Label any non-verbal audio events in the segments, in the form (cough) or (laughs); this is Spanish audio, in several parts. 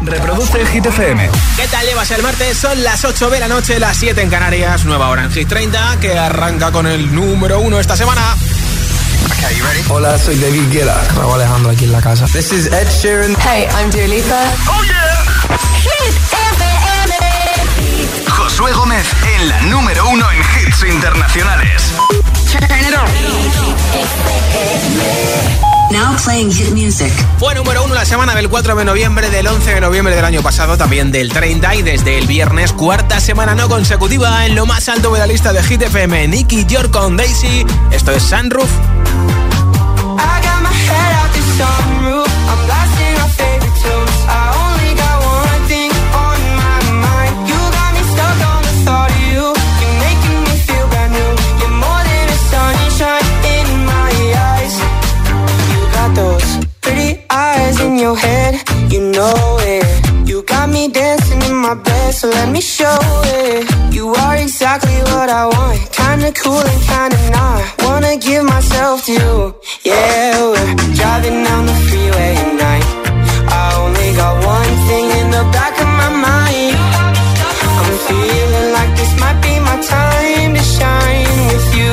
Reproduce Hit FM. ¿Qué tal llevas el martes? Son las 8 de la noche, las 7 en Canarias. Nueva hora en Hit 30 que arranca con el número 1 esta semana. Hola, soy David Guetta. Raúl Alejandro aquí en la casa. This is Ed Sheeran. Hey, I'm Dua Lipa. ¡Oh, yeah! Hit FM. Josué Gómez en la número 1 en hits internacionales. Now playing hit music. Fue número uno la semana del 4 de noviembre, del 11 de noviembre del año pasado, también del 30 y desde el viernes, cuarta semana no consecutiva en lo más alto de la lista de Hit FM. Nicky York con Daisy. Esto es Sunroof. I got my head out the sunroof. I'm blasting our favorite tunes. I You know it. You got me dancing in my bed, so let me show it. You are exactly what I want. Kinda cool and kinda not. Wanna give myself to you. Yeah, we're driving down the freeway at night. I only got one thing in the back of my mind. I'm feeling like this might be my time to shine with you,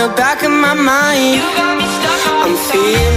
the back of my mind. I'm feeling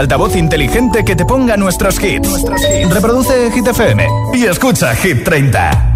altavoz inteligente que te ponga nuestros hits. Reproduce Hit FM y escucha Hit 30.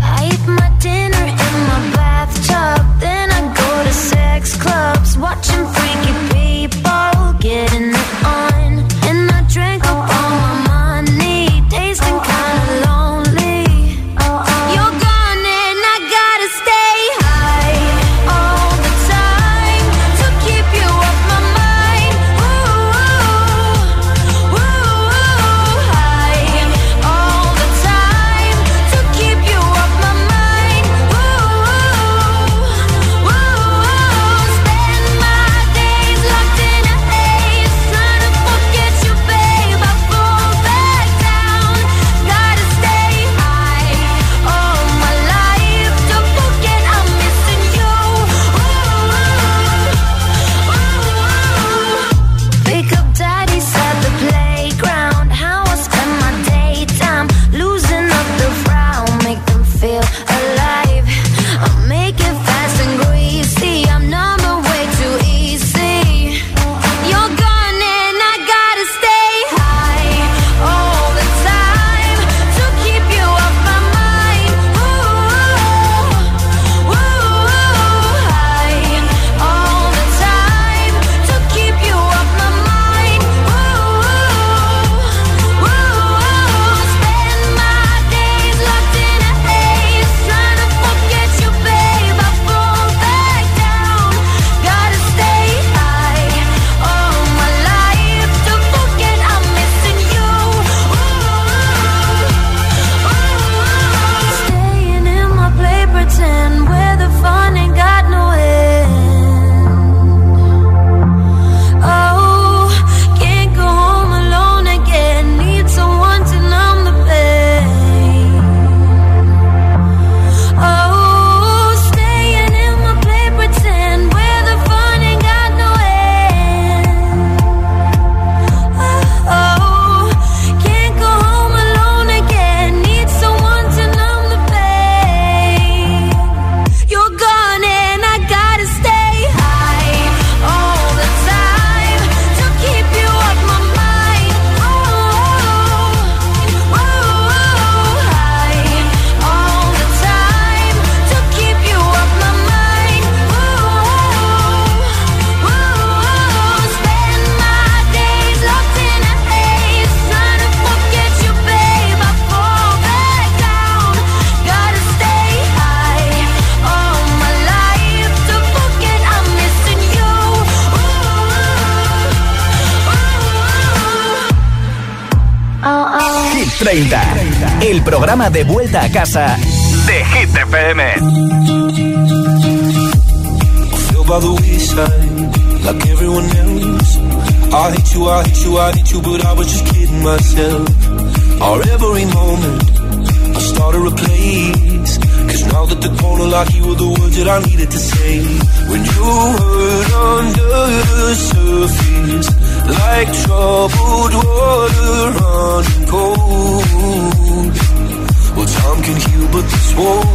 Programa de vuelta a casa de Hit FM. you, you, I you, but I was just kidding myself. Cause now that the corner lock, you were the words that I needed to say. When you hurt under the surface, like troubled water running cold. Well, time can heal, but this won't.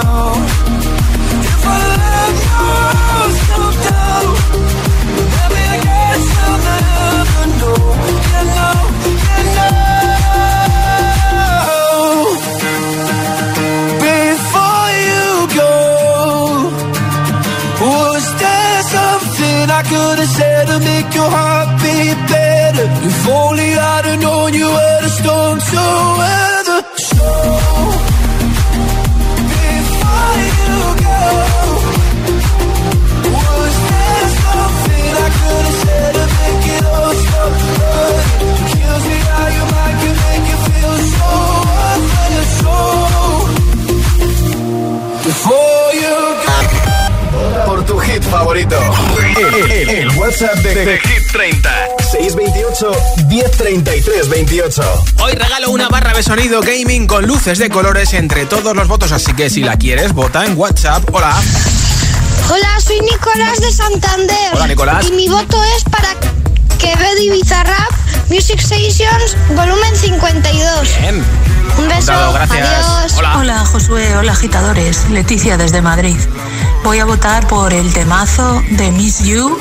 If I let maybe I guess I'll never know. Before you go, was there something I could have said to make your heart beat better? If only I'd have known you were. Favorito. El, WhatsApp de, Hit 30. 628 1033 28. Hoy regalo una barra de sonido gaming con luces de colores entre todos los votos, así que si la quieres, vota en WhatsApp. Hola. Hola, soy Nicolás de Santander. Hola, Nicolás. Y mi voto es para Quevedo y Bizarrap Music Stations volumen 52. Bien. Un beso. Gracias. Adiós. Hola. Hola Josué, hola agitadores, Leticia desde Madrid. Voy a votar por el temazo de Miss You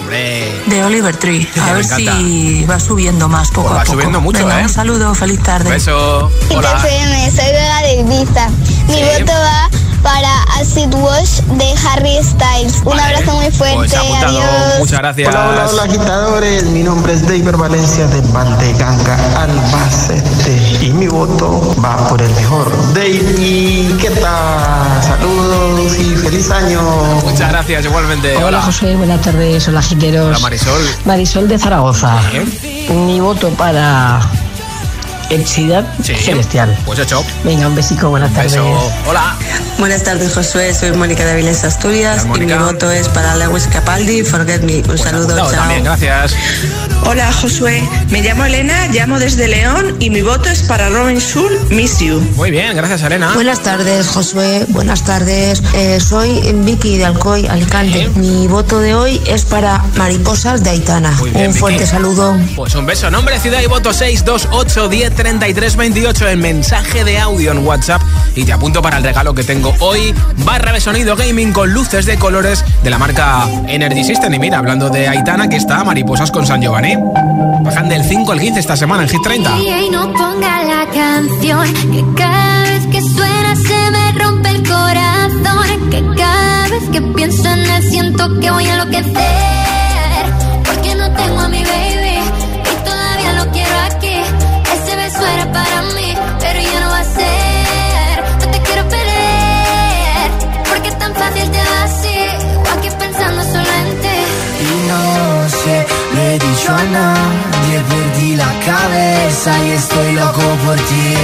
de Oliver Tree. A ver si va subiendo más poco Pues a va poco. subiendo mucho, Venga, ¿eh? Un saludo, feliz tarde. Beso. Hola. Soy Vega de Ibiza. Mi Sí. voto va para Acid Wash de Harry Styles. Un Vale. abrazo muy fuerte. Pues apuntado. Adiós. Muchas gracias. Hola, hola, hola, agitadores. Mi nombre es David Valencia de Valdeganca, Albacete. Y mi voto va por el mejor. David, ¿qué tal? Saludos y feliz año. Muchas gracias, igualmente. Hola José, buenas tardes, hola Giteros. Hola, Marisol. Marisol de Zaragoza. Mi voto para Exidad Sí. Celestial. Pues hecho. Venga, un besico, buenas tardes. Beso. Hola. Buenas tardes, Josué. Soy Mónica de Avilés, Asturias. Y mi voto es para Lewis Capaldi, Forget Me. Un Pues saludo, chao. también, gracias. Hola Josué, me llamo Elena, llamo desde León y mi voto es para Robin Schul, Miss You. Muy bien, gracias, Elena. Buenas tardes, Josué. Buenas tardes. Eh, soy Vicky de Alcoy, Alicante. Mi voto de hoy es para Mariposas de Aitana. Muy bien, Un fuerte Vicky. saludo. Pues un beso. Nombre, ciudad y voto 628 10 33 28 en mensaje de audio en WhatsApp y te apunto para el regalo que tengo hoy. Barra de sonido gaming con luces de colores de la marca Energy System. Y mira, hablando de Aitana, que está Mariposas con San Giovanni. Bajan del 5 al 15 esta semana en Hit 30. Y no ponga la canción que cada vez que suena se me rompe el corazón. Que cada vez que pienso en él siento que voy a enloquecer. La cabeza y estoy loco por ti.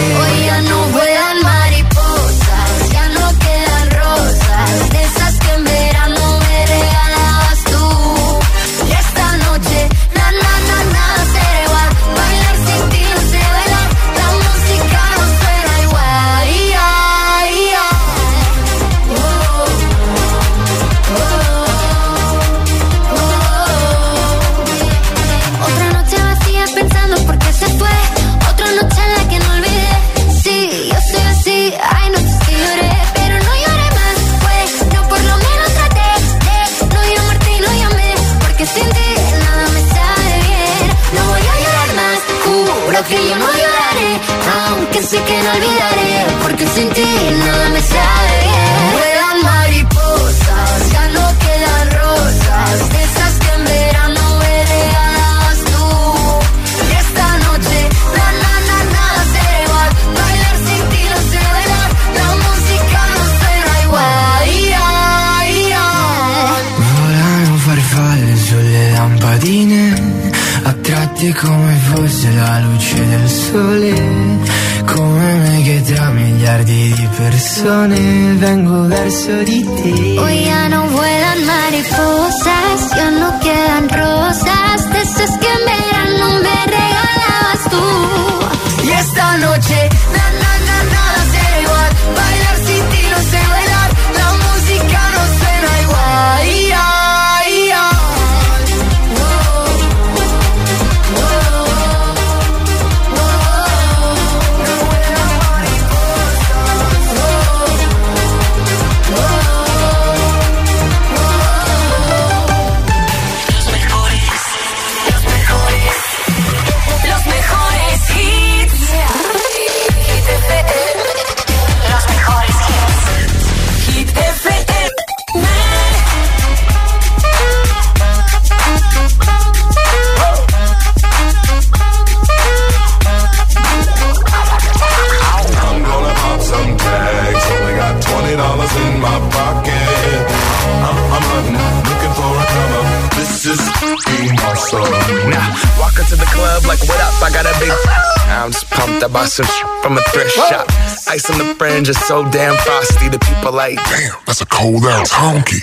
Persone vengo di te. Hoy ya no vuelan mariposas, ya no quedan rosas, people like, damn, that's a cold ass honky.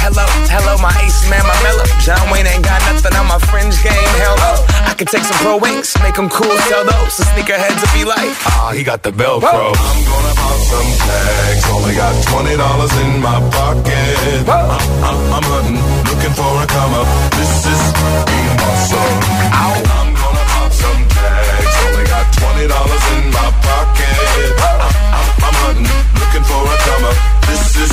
Hello, hello, my ace man, my mellow. John Wayne ain't got nothing on my fringe game. Hell no. I could take some pro wings, make them cool, sell those. So sneakerheads will be like, ah, he got the Velcro. I'm gonna pop some tags. Only got twenty dollars in my pocket. I'm, I'm, I'm hunting, looking for a come up. This is being awesome. I'm gonna pop some tags. Only got twenty dollars in my pocket. I'm, I'm, I'm hunting, looking for a come up. This is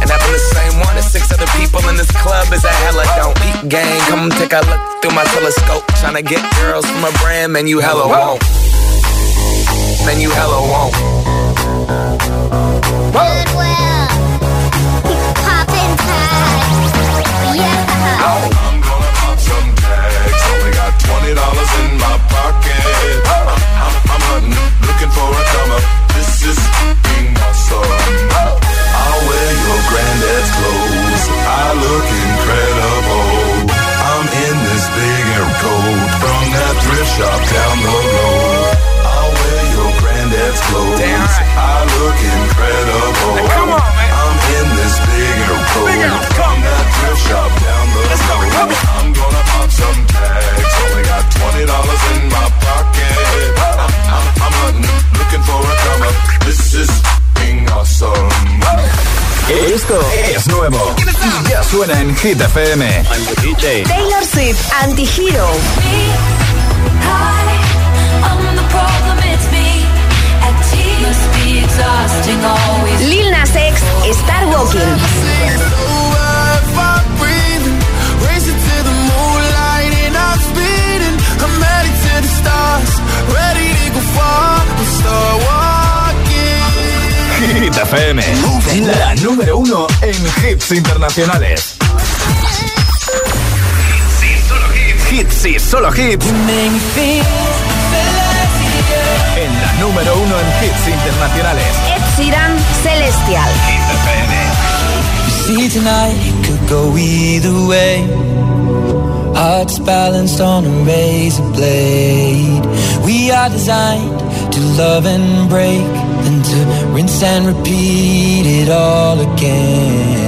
And having the same one as six other people in this club is a hella don't eat gang. Come take a look through my telescope. Tryna get girls from a brand, man, you hella won't. Man, you hella won't. Shop down the road. I'll wear your granddad's clothes. I look incredible. come on, man. I'm in this big air coat from that thrift shop down the road. I'm gonna pop some tags. Only got twenty dollars in my pocket. I'm, I'm, I'm hunting, looking for a come up. This is being awesome. Esto es nuevo y ya suena en Hit FM. Taylor Swift, Antihero. Lil Nas X, Star Walking. Hit FM, la número uno en hits internacionales. Hits y solo hits. En la número uno en hits internacionales. Ed Sheeran, Celestial. See tonight it could go either way. Hearts balanced on a razor blade. We are designed to love and break, then to rinse and repeat it all again.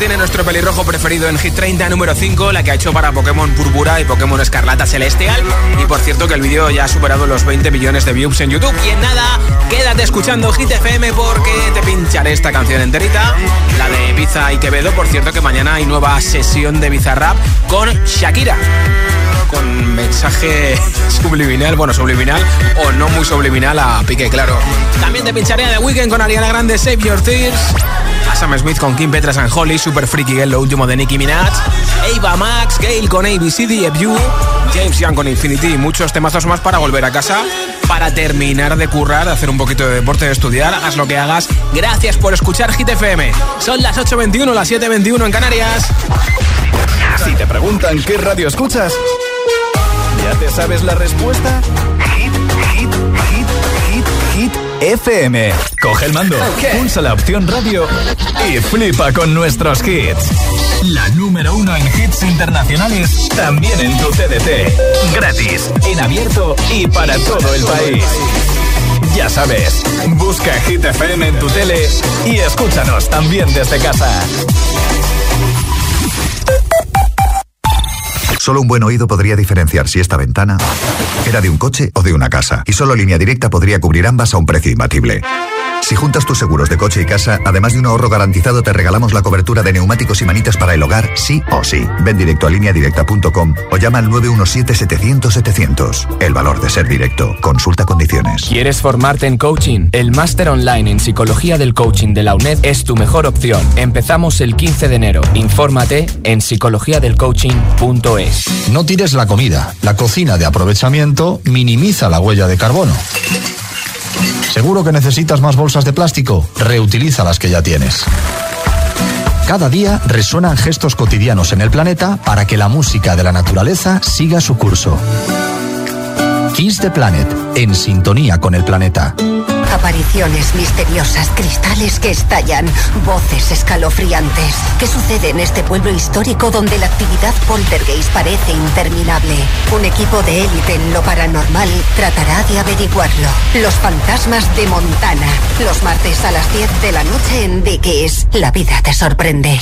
Tiene nuestro pelirrojo preferido en Hit 30 número 5, la que ha hecho para Pokémon Púrpura y Pokémon Escarlata Celestial. Y por cierto que el vídeo ya ha superado los 20 millones de views en YouTube. Y en nada, quédate escuchando Hit FM porque te pincharé esta canción enterita, la de Biza y Quevedo. Por cierto que mañana hay nueva sesión de Bizarrap con Shakira con mensaje (laughs) subliminal, bueno, subliminal o no muy subliminal a Piqué, claro. También te pincharé de Weekend con Ariana Grande, Save Your Tears. A Sam Smith con Kim Petras and Holly, Super Freaky Girl, lo último de Nicki Minaj. Ava Max, Gale con ABCDFU, James Young con Infinity y muchos temazos más para volver a casa, para terminar de currar, hacer un poquito de deporte, de estudiar, hagas lo que hagas. Gracias por escuchar Hit FM. Son las 8.21, las 7.21 en Canarias. Si te preguntan qué radio escuchas, ¿ya te sabes la respuesta? Hit, hit, hit, hit, hit. FM. Coge el mando, pulsa la opción radio y flipa con nuestros hits. La número uno en hits internacionales, también en tu CDT. Gratis, en abierto y para todo el país. Ya sabes, busca Hit FM en tu tele y escúchanos también desde casa. Solo un buen oído podría diferenciar si esta ventana era de un coche o de una casa. Y solo línea directa podría cubrir ambas a un precio imbatible. Si juntas tus seguros de coche y casa, además de un ahorro garantizado, te regalamos la cobertura de neumáticos y manitas para el hogar, sí o sí. Ven directo a lineadirecta.com o llama al 917-700-700. El valor de ser directo. Consulta condiciones. ¿Quieres formarte en coaching? El máster online en psicología del coaching de la UNED es tu mejor opción. Empezamos el 15 de enero. Infórmate en psicologiadelcoaching.es. No tires la comida. La cocina de aprovechamiento minimiza la huella de carbono. ¿Seguro que necesitas más bolsas de plástico? Reutiliza las que ya tienes. Cada día resuenan gestos cotidianos en el planeta para que la música de la naturaleza siga su curso. Kiss the Planet, en sintonía con el planeta. Apariciones misteriosas, cristales que estallan, voces escalofriantes. ¿Qué sucede en este pueblo histórico donde la actividad poltergeist parece interminable? Un equipo de élite en lo paranormal tratará de averiguarlo. Los fantasmas de Montana. Los martes a las 10 de la noche en Dickies. La vida te sorprende.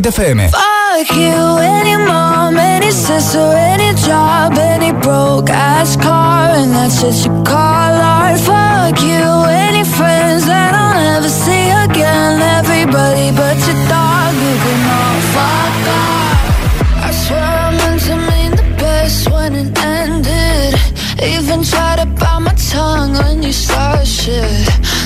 Hit FM. Fuck you, any mom, any sister, any job, any broke ass car, and that's just you call art. Fuck you, any friends that I'll never see again. Everybody but your dog, you can all fuck off. I swear I meant to mean the best when it ended. Even tried to bite my tongue when you start shit.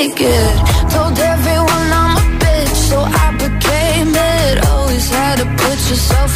take it. Told everyone I'm a bitch, so I became it. Always had to put yourself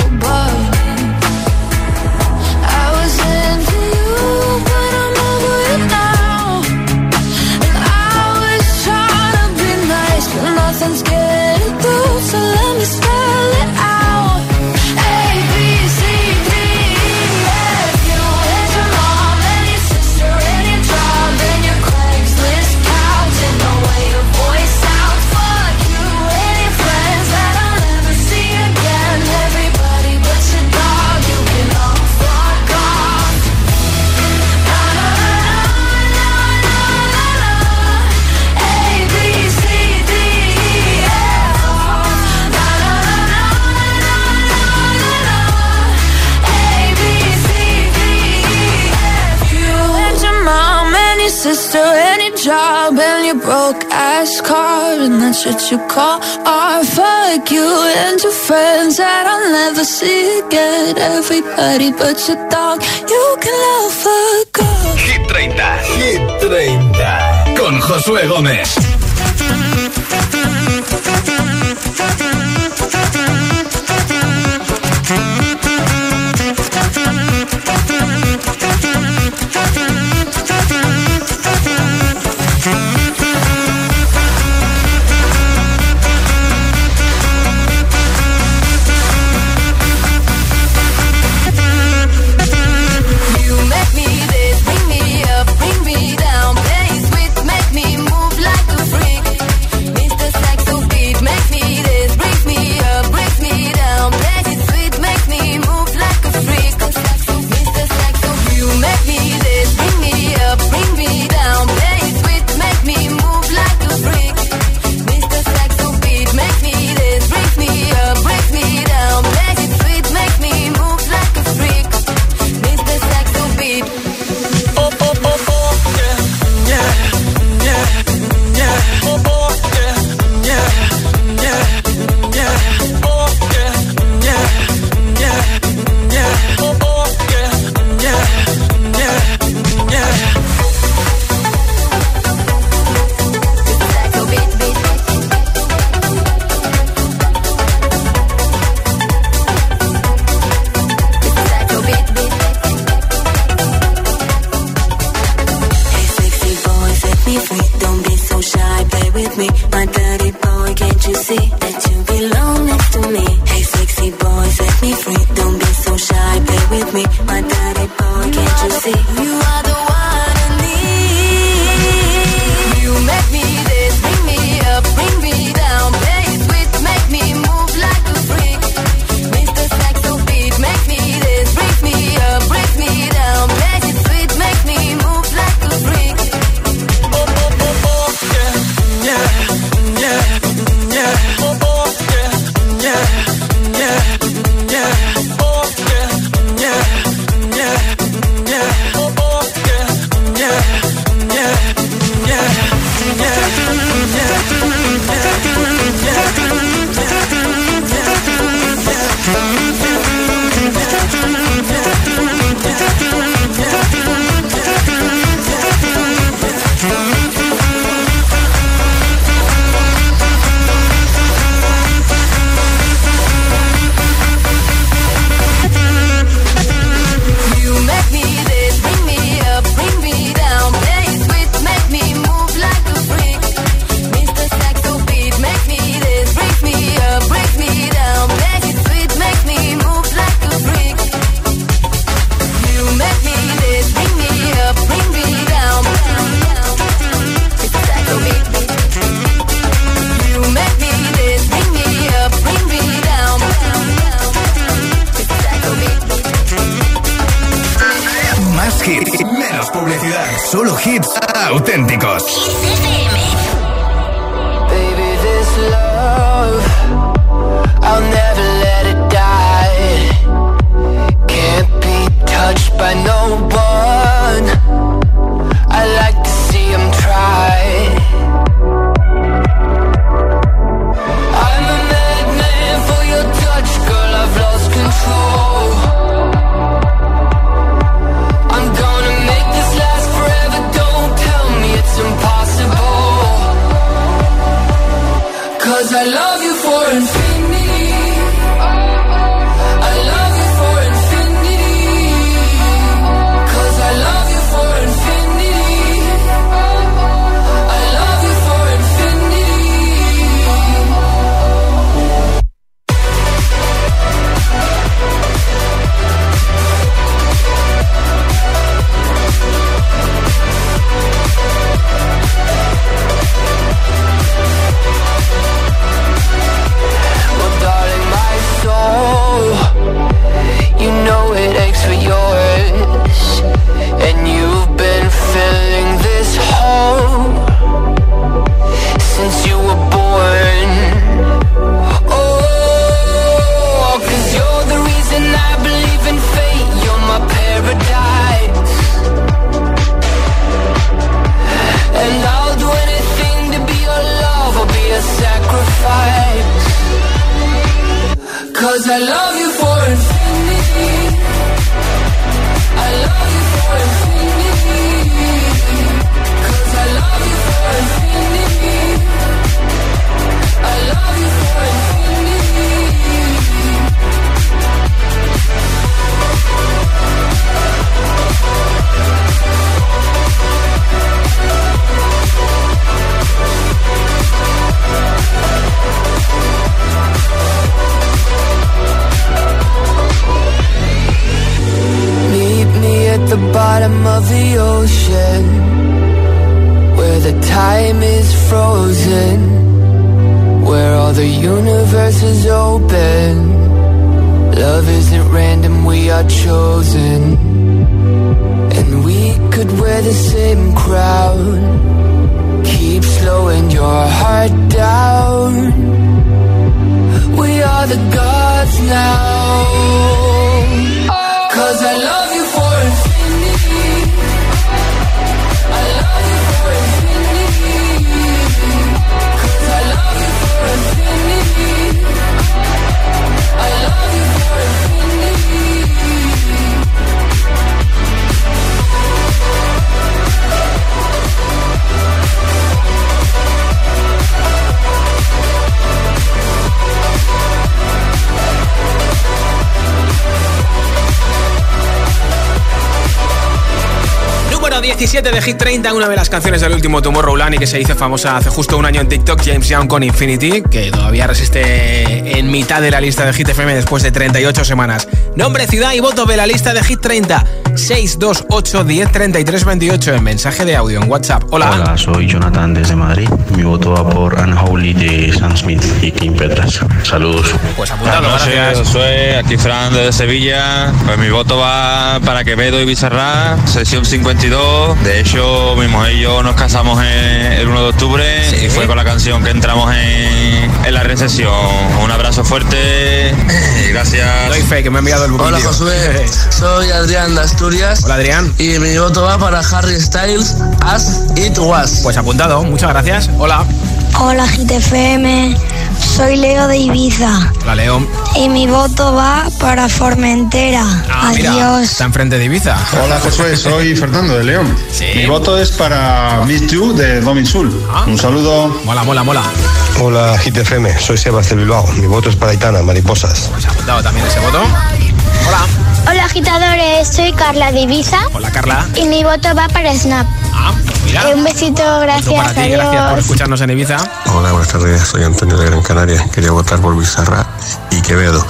what you call art. Fuck you and your friends that I'll never see again. Everybody but your dog, you can love fuck off. Hit 30. Hit 30. Con Josué Gómez. Auténtica. Hit 30, una de las canciones del último Tomorrowland y que se hizo famosa hace justo un año en TikTok, James Young con Infinity, que todavía resiste en mitad de la lista de Hit FM después de 38 semanas. Nombre, ciudad y voto de la lista de Hit 30, 628 10 33 28 en mensaje de audio en WhatsApp. Hola. Hola, soy Jonathan desde Madrid. Mi voto va por Unholy de Sam Smith y Kim Petras. Saludos. Pues Buenas noches, soy aquí Fran desde Sevilla. Pues mi voto va para Quevedo y Bizarra, sesión 52. De hecho, mi mujer y yo nos casamos el 1 de octubre y fue con la canción que entramos en, en la recesión. Un abrazo fuerte y gracias. Doy fe que me ha enviado el Hola. Josué, (laughs) soy Adrián de Asturias. Hola Adrián. Y mi voto va para Harry Styles, As It Was. Pues apuntado, muchas gracias. Hola. Hola GTFM, soy Leo de Ibiza Hola Leo. y mi voto va para Formentera. Ah, mira, Adiós. está enfrente de Ibiza. Hola Josué, soy Fernando de León. Mi voto es para Miss You de Domin Sul. Un saludo. Mola, mola, mola. Hola, Hit FM, soy Sebas de Bilbao. Mi voto es para Aitana, Mariposas. Pues apuntado también ese voto. Hola. Hola agitadores, soy Carla de Ibiza Hola Carla. y mi voto va para Snap. Ah, mira. Eh, un besito, gracias, Voto para ti, adiós. gracias por escucharnos en Ibiza. Hola, buenas tardes. Soy Antonio de Gran Canaria. Quería votar por Bizarra y Quevedo.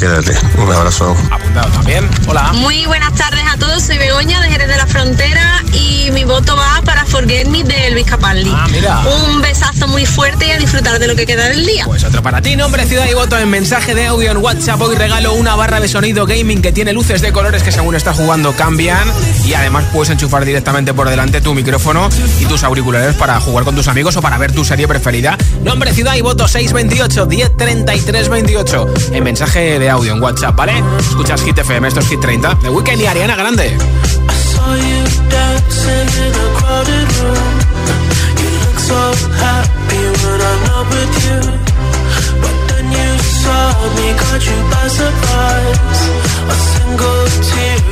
Quédate. Un abrazo. Apuntado también. Hola. Muy buenas tardes a todos, soy Begoña de Jerez de la Frontera y mi voto va para Forget Me de Luis Capaldi. Ah, mira. Un besazo muy fuerte y a disfrutar de lo que queda del día. Pues otro para ti, nombre, ciudad y voto en mensaje de audio en WhatsApp. Hoy regalo una barra de sonido gaming que tiene luces de colores que según estás jugando cambian. Y además puedes enchufar directamente por delante tu micrófono y tus auriculares para jugar con tus amigos o para ver tu serie preferida. Nombre, ciudad y voto 628 1033 28. En mensaje de audio en WhatsApp, ¿vale? Escuchas Hit FM, esto es Hit 30. De Weekend y Ariana Grande. you saw me, caught you by surprise. A single teardrop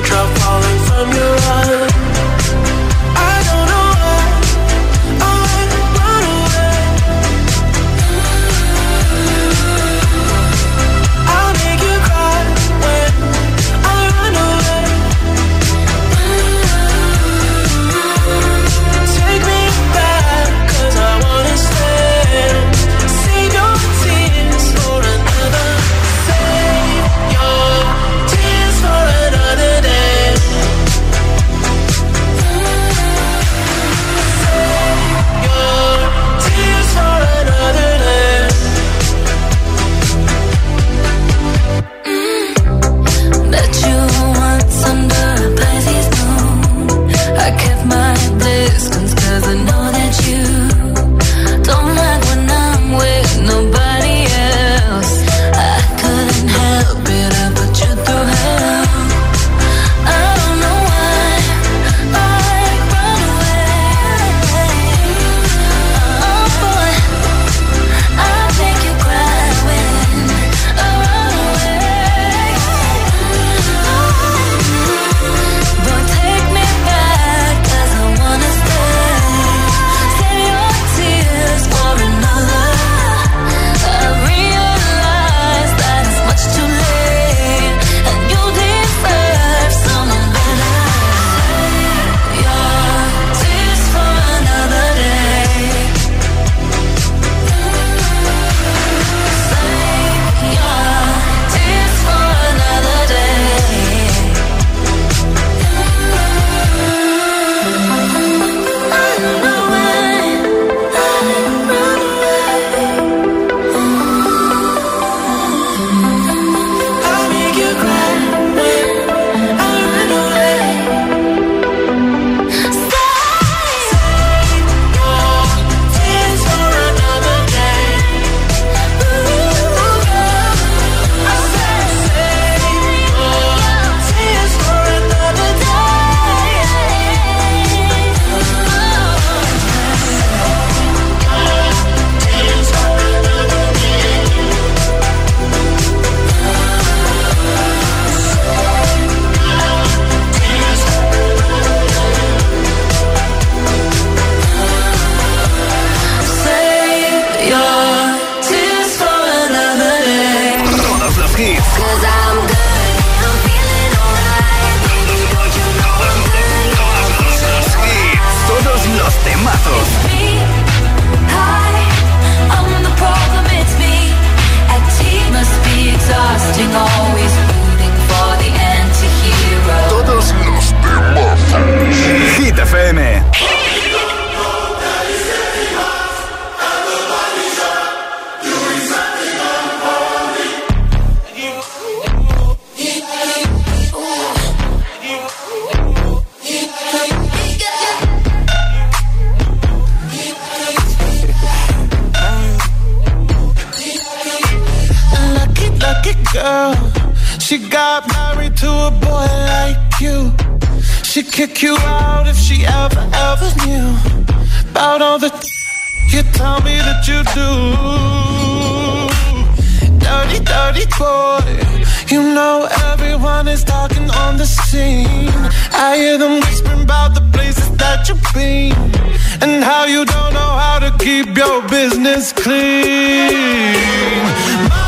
I hear them whispering about the places that you've been and how you don't know how to keep your business clean. Mommy,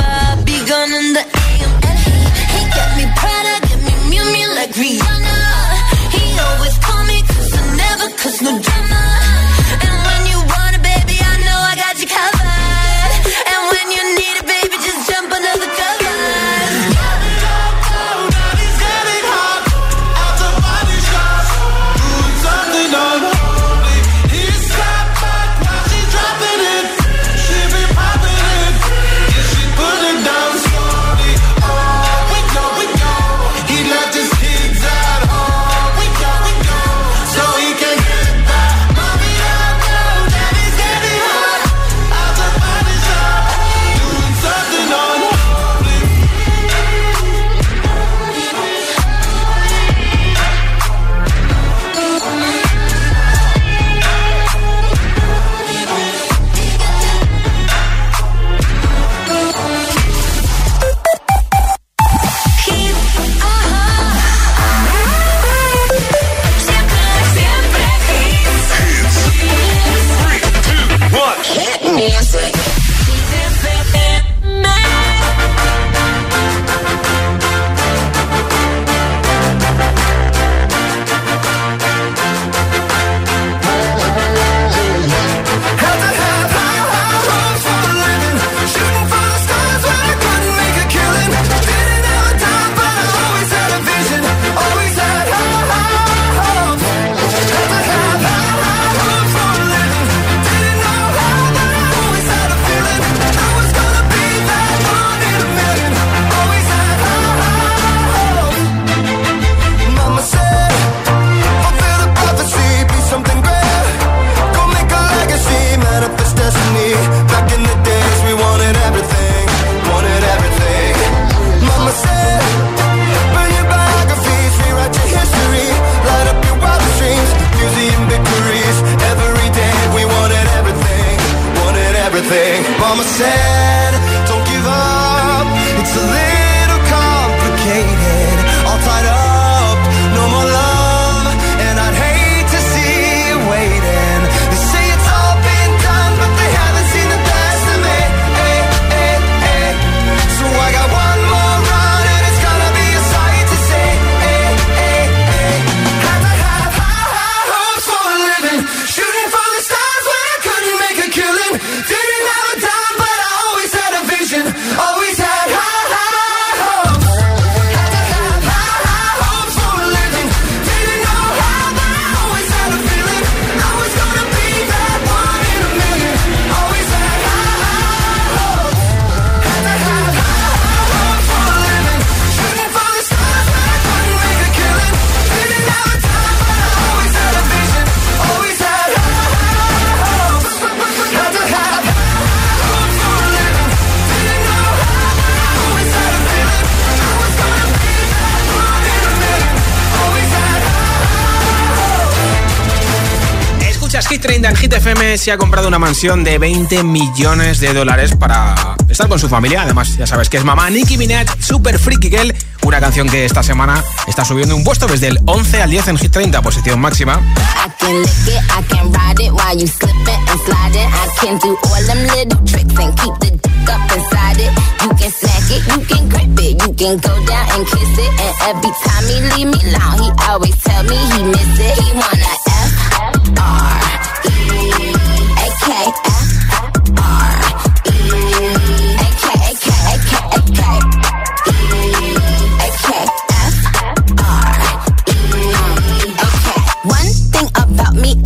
Hit 30 en Hit FM se ha comprado una mansión de 20 millones de dólares para estar con su familia. Además, ya sabes que es mamá Nicki Minaj, Super Freaky Girl, una canción que esta semana está subiendo un puesto desde el 11 al 10 en Hit 30, posición máxima.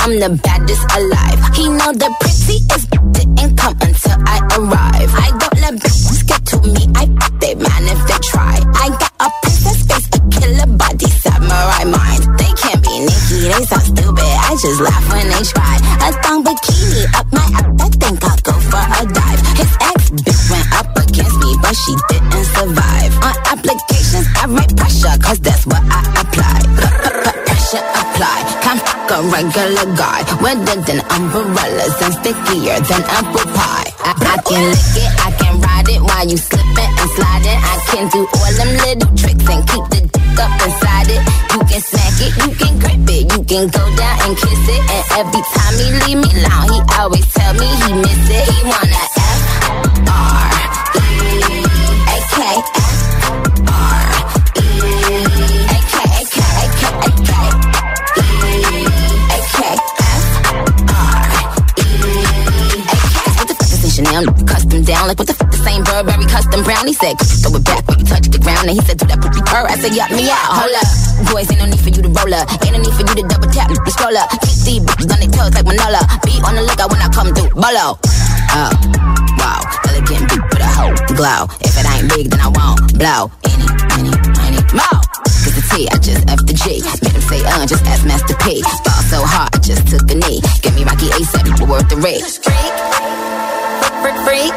I'm the baddest alive. He know the prettiest didn't come until I arrive. I don't let bitches get to me. I they man if they try. I got a princess face, a killer body, samurai mind. They can't be Nikki, they so stupid. Just laugh when they try. A thong bikini up my ass, I think I'll go for a dive. His ex bitch went up against me, but she didn't survive. On applications, I write pressure, cause that's what I apply. Pressure apply. Can't fuck a regular guy. Wetter than umbrellas and stickier than apple pie. I, I can lick it, I can ride it while you slip slipping and sliding. I I can do all them little tricks and keep the dick up inside can go down and kiss it. And every time he leave me alone, he always tell me he miss it. He wanna F R E A K F R E A K A K A K A K E A K F R E A K. What the fuck Chanel? Custom down, like what? The same Burberry custom brown. He said, throw it back when you touch the ground. And he said, do that poopy purr. I said, yup me out. Hold up. Boys, ain't no need for you to roll up. Ain't no need for you to double tap. Stroll up. Keep these bitches on their toes like Manola. Be on the lookout when I come through. Bolo. Oh, wow. Elegant beat with a hoe glow. If it ain't big, then I won't blow. Any, any, any, more. Cause the T, I just F the G. Made him say, uh, just ask Master P. Ball so hard, I just took a knee. Give me Rocky A7, but worth the risk. Freak, freak, freak.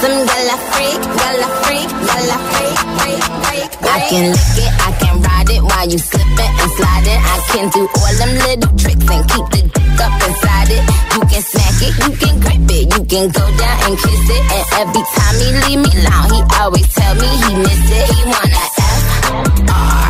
Some gala freak, gala freak, gala freak, freak, freak. I can lick it, I can while you slipping and sliding. I can do all them little tricks and keep the dick up inside it. You can smack it, you can grip it, you can go down and kiss it. And every time he leave me alone, he always tell me he miss it. He wanna F R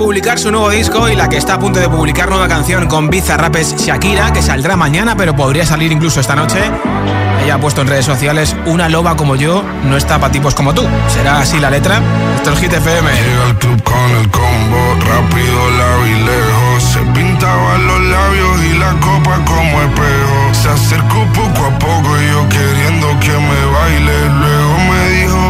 publicar su nuevo disco y la que está a punto de publicar nueva canción con Bizarrap es Shakira, que saldrá mañana, pero podría salir incluso esta noche. Ella ha puesto en redes sociales una loba como yo no está para tipos como tú. ¿Será así la letra? Esto es Hit FM. Llega al club con el combo, rápido la vi lejos. Se pintaban los labios y la copa como espejo. Se acercó poco a poco y yo queriendo que me baile. Luego me dijo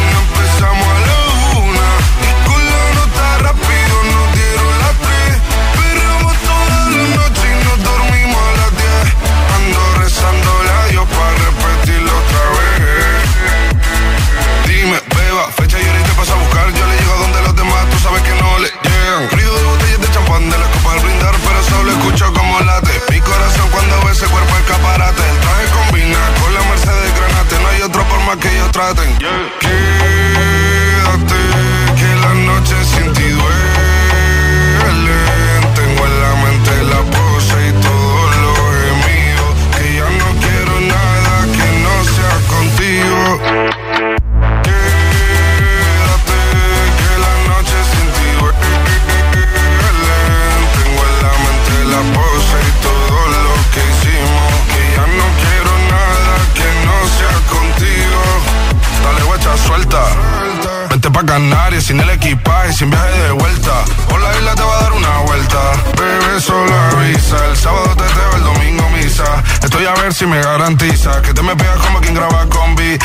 straten. Yeah. yeah. sin viaje de vuelta. Por la isla te va a dar una vuelta. Bebé, solo avisa. El sábado te veo, el domingo misa. Estoy a ver si me garantiza que te me pegas como quien graba con B.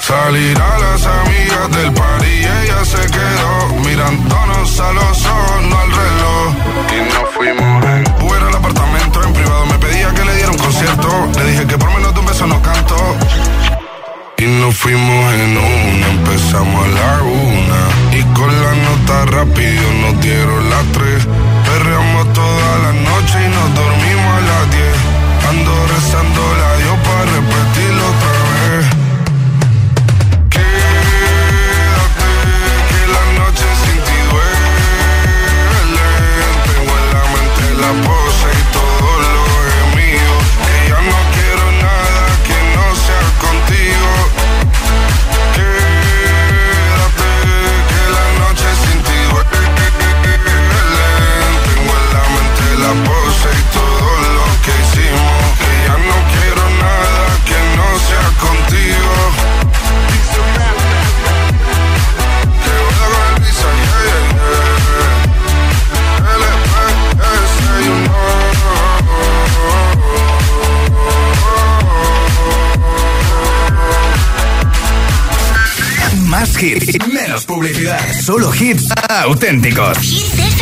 Salir a las amigas del par y ella rápido Solo hits auténticos.